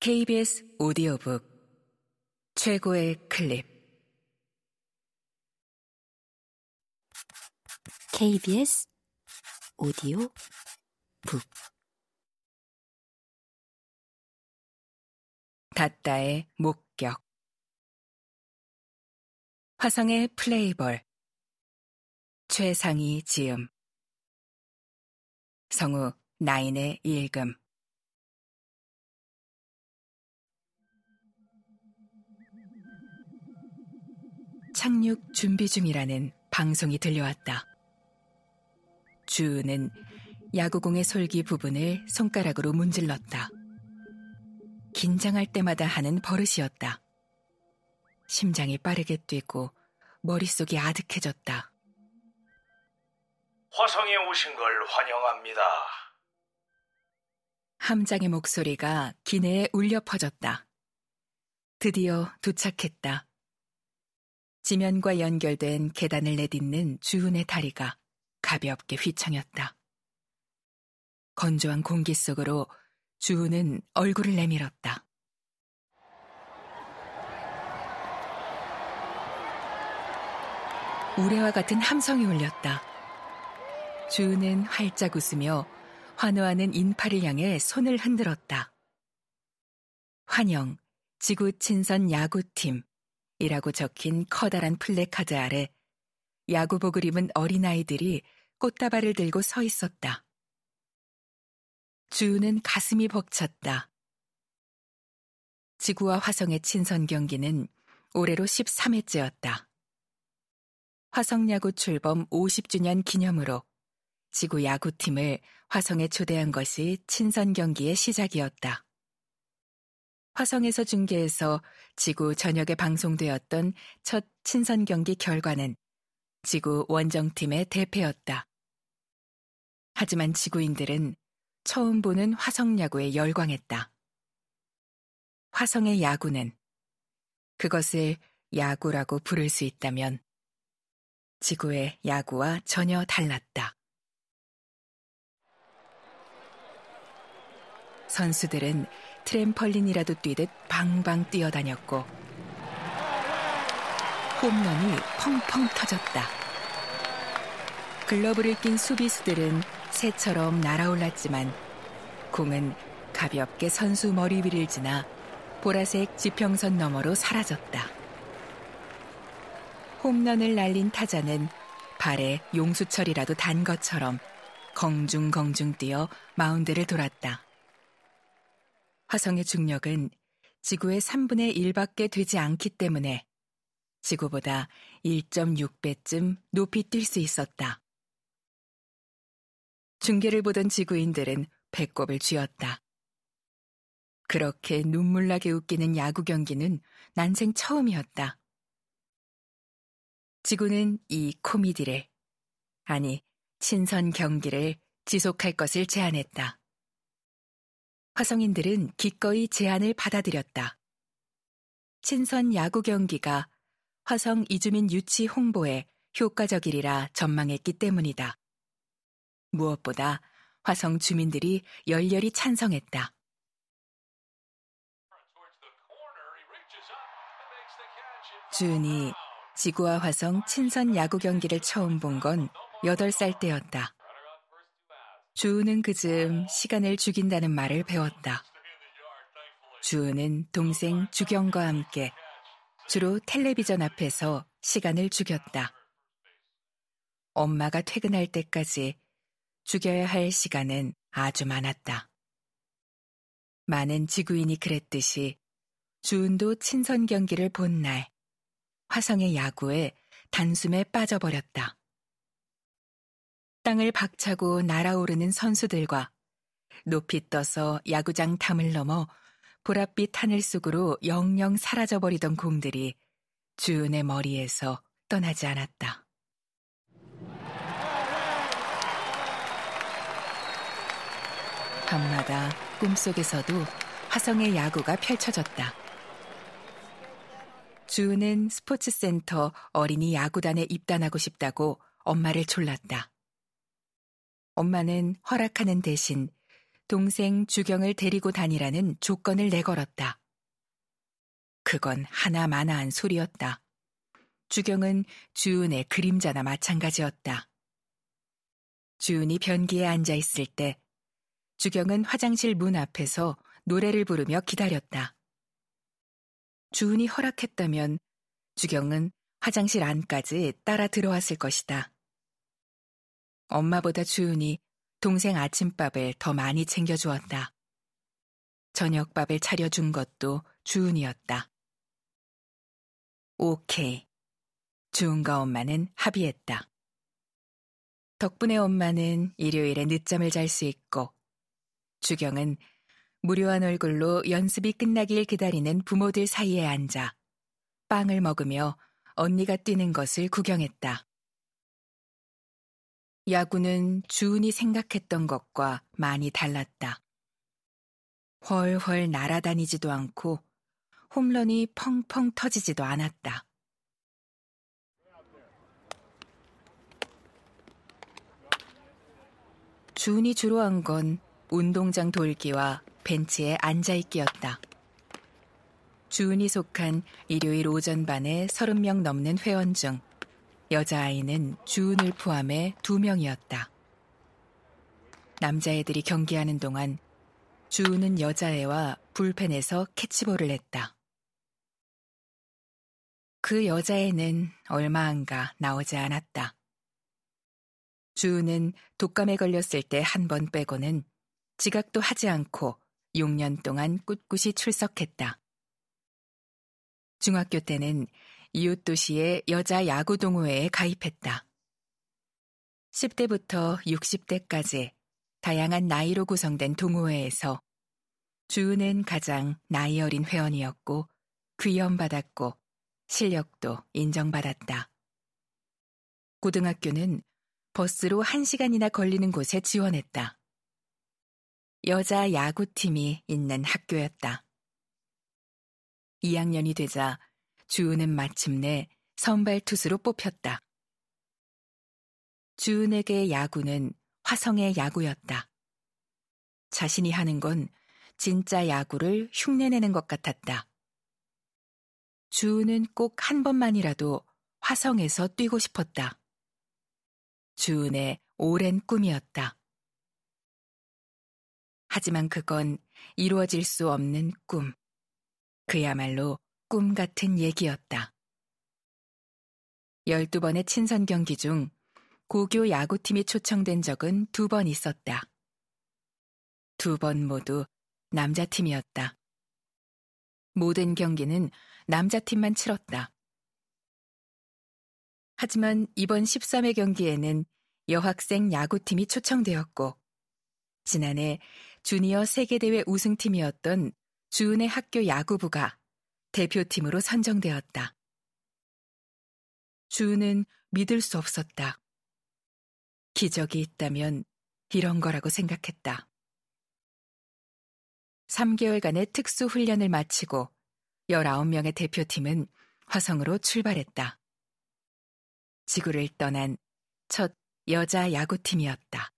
KBS 오디오북 최고의 클립. KBS 오디오 북. 다따의 목격. 화성의 플레이볼. 최상희 지음. 성우 나인의 읽음 착륙 준비 중이라는 방송이 들려왔다. 주은 야구공의 솔기 부분을 손가락으로 문질렀다. 긴장할 때마다 하는 버릇이었다. 심장이 빠르게 뛰고 머릿속이 아득해졌다. 화성에 오신 걸 환영합니다. 함장의 목소리가 기내에 울려 퍼졌다. 드디어 도착했다. 지면과 연결된 계단을 내딛는 주은의 다리가 가볍게 휘청였다. 건조한 공기 속으로 주은은 얼굴을 내밀었다. 우레와 같은 함성이 울렸다. 주은은 활짝 웃으며 환호하는 인파를 향해 손을 흔들었다. 환영, 지구 친선 야구팀, 이라고 적힌 커다란 플래카드 아래 야구복을 입은 어린아이들이 꽃다발을 들고 서 있었다. 주우는 가슴이 벅찼다. 지구와 화성의 친선 경기는 올해로 13회째였다. 화성야구 출범 50주년 기념으로 지구 야구팀을 화성에 초대한 것이 친선 경기의 시작이었다. 화성에서 중계해서 지구 전역에 방송되었던 첫 친선 경기 결과는 지구 원정팀의 대패였다. 하지만 지구인들은 처음 보는 화성 야구에 열광했다. 화성의 야구는 그것을 야구라고 부를 수 있다면 지구의 야구와 전혀 달랐다. 선수들은 트램펄린이라도 뛰듯 방방 뛰어다녔고 홈런이 펑펑 터졌다. 글러브를 낀 수비수들은 새처럼 날아올랐지만 공은 가볍게 선수 머리 위를 지나 보라색 지평선 너머로 사라졌다. 홈런을 날린 타자는 발에 용수철이라도 단 것처럼 공중공중 뛰어 마운드를 돌았다. 화성의 중력은 지구의 3분의 1밖에 되지 않기 때문에 지구보다 1.6배쯤 높이 뛸 수 있었다. 중계를 보던 지구인들은 배꼽을 쥐었다. 그렇게 눈물나게 웃기는 야구 경기는 난생 처음이었다. 지구는 이 코미디를, 아니, 친선 경기를 지속할 것을 제안했다. 화성인들은 기꺼이 제안을 받아들였다. 친선 야구 경기가 화성 이주민 유치 홍보에 효과적이리라 전망했기 때문이다. 무엇보다 화성 주민들이 열렬히 찬성했다. 주은이 지구와 화성 친선 야구 경기를 처음 본 건 8살 때였다. 주은은 그즈음 시간을 죽인다는 말을 배웠다. 주은은 동생 주경과 함께 주로 텔레비전 앞에서 시간을 죽였다. 엄마가 퇴근할 때까지 죽여야 할 시간은 아주 많았다. 많은 지구인이 그랬듯이 주은도 친선 경기를 본 날 화성의 야구에 단숨에 빠져버렸다. 땅을 박차고 날아오르는 선수들과 높이 떠서 야구장 담을 넘어 보랏빛 하늘 속으로 영영 사라져버리던 공들이 주은의 머리에서 떠나지 않았다. 밤마다 꿈속에서도 화성의 야구가 펼쳐졌다. 주은은 스포츠센터 어린이 야구단에 입단하고 싶다고 엄마를 졸랐다. 엄마는 허락하는 대신 동생 주경을 데리고 다니라는 조건을 내걸었다. 그건 하나마나한 소리였다. 주경은 주은의 그림자나 마찬가지였다. 주은이 변기에 앉아 있을 때 주경은 화장실 문 앞에서 노래를 부르며 기다렸다. 주은이 허락했다면 주경은 화장실 안까지 따라 들어왔을 것이다. 엄마보다 주은이 동생 아침밥을 더 많이 챙겨주었다. 저녁밥을 차려준 것도 주은이었다. 오케이. 주은과 엄마는 합의했다. 덕분에 엄마는 일요일에 늦잠을 잘 수 있고, 주경은 무료한 얼굴로 연습이 끝나길 기다리는 부모들 사이에 앉아 빵을 먹으며 언니가 뛰는 것을 구경했다. 야구는 주은이 생각했던 것과 많이 달랐다. 훨훨 날아다니지도 않고 홈런이 펑펑 터지지도 않았다. 주은이 주로 한 건 운동장 돌기와 벤치에 앉아있기였다. 주은이 속한 일요일 오전반의 30명 넘는 회원 중 여자아이는 주은을 포함해 두 명이었다. 남자애들이 경기하는 동안 주은은 여자애와 불펜에서 캐치볼을 했다. 그 여자애는 얼마 안가 나오지 않았다. 주은은 독감에 걸렸을 때 한 번 빼고는 지각도 하지 않고 6년 동안 꿋꿋이 출석했다. 중학교 때는 이웃 도시의 여자 야구 동호회에 가입했다. 10대부터 60대까지 다양한 나이로 구성된 동호회에서 주은은 가장 나이 어린 회원이었고 귀염받았고 실력도 인정받았다. 고등학교는 버스로 1시간이나 걸리는 곳에 지원했다. 여자 야구팀이 있는 학교였다. 2학년이 되자 주은은 마침내 선발 투수로 뽑혔다. 주은에게 야구는 화성의 야구였다. 자신이 하는 건 진짜 야구를 흉내내는 것 같았다. 주은은 꼭 한 번만이라도 화성에서 뛰고 싶었다. 주은의 오랜 꿈이었다. 하지만 그건 이루어질 수 없는 꿈. 그야말로 꿈 같은 얘기였다. 12번의 친선 경기 중 고교 야구팀이 초청된 적은 두 번 있었다. 두 번 모두 남자팀이었다. 모든 경기는 남자팀만 치렀다. 하지만 이번 13회 경기에는 여학생 야구팀이 초청되었고, 지난해 주니어 세계대회 우승팀이었던 주은의 학교 야구부가 대표팀으로 선정되었다. 주은은 믿을 수 없었다. 기적이 있다면 이런 거라고 생각했다. 3개월간의 특수 훈련을 마치고 19명의 대표팀은 화성으로 출발했다. 지구를 떠난 첫 여자 야구팀이었다.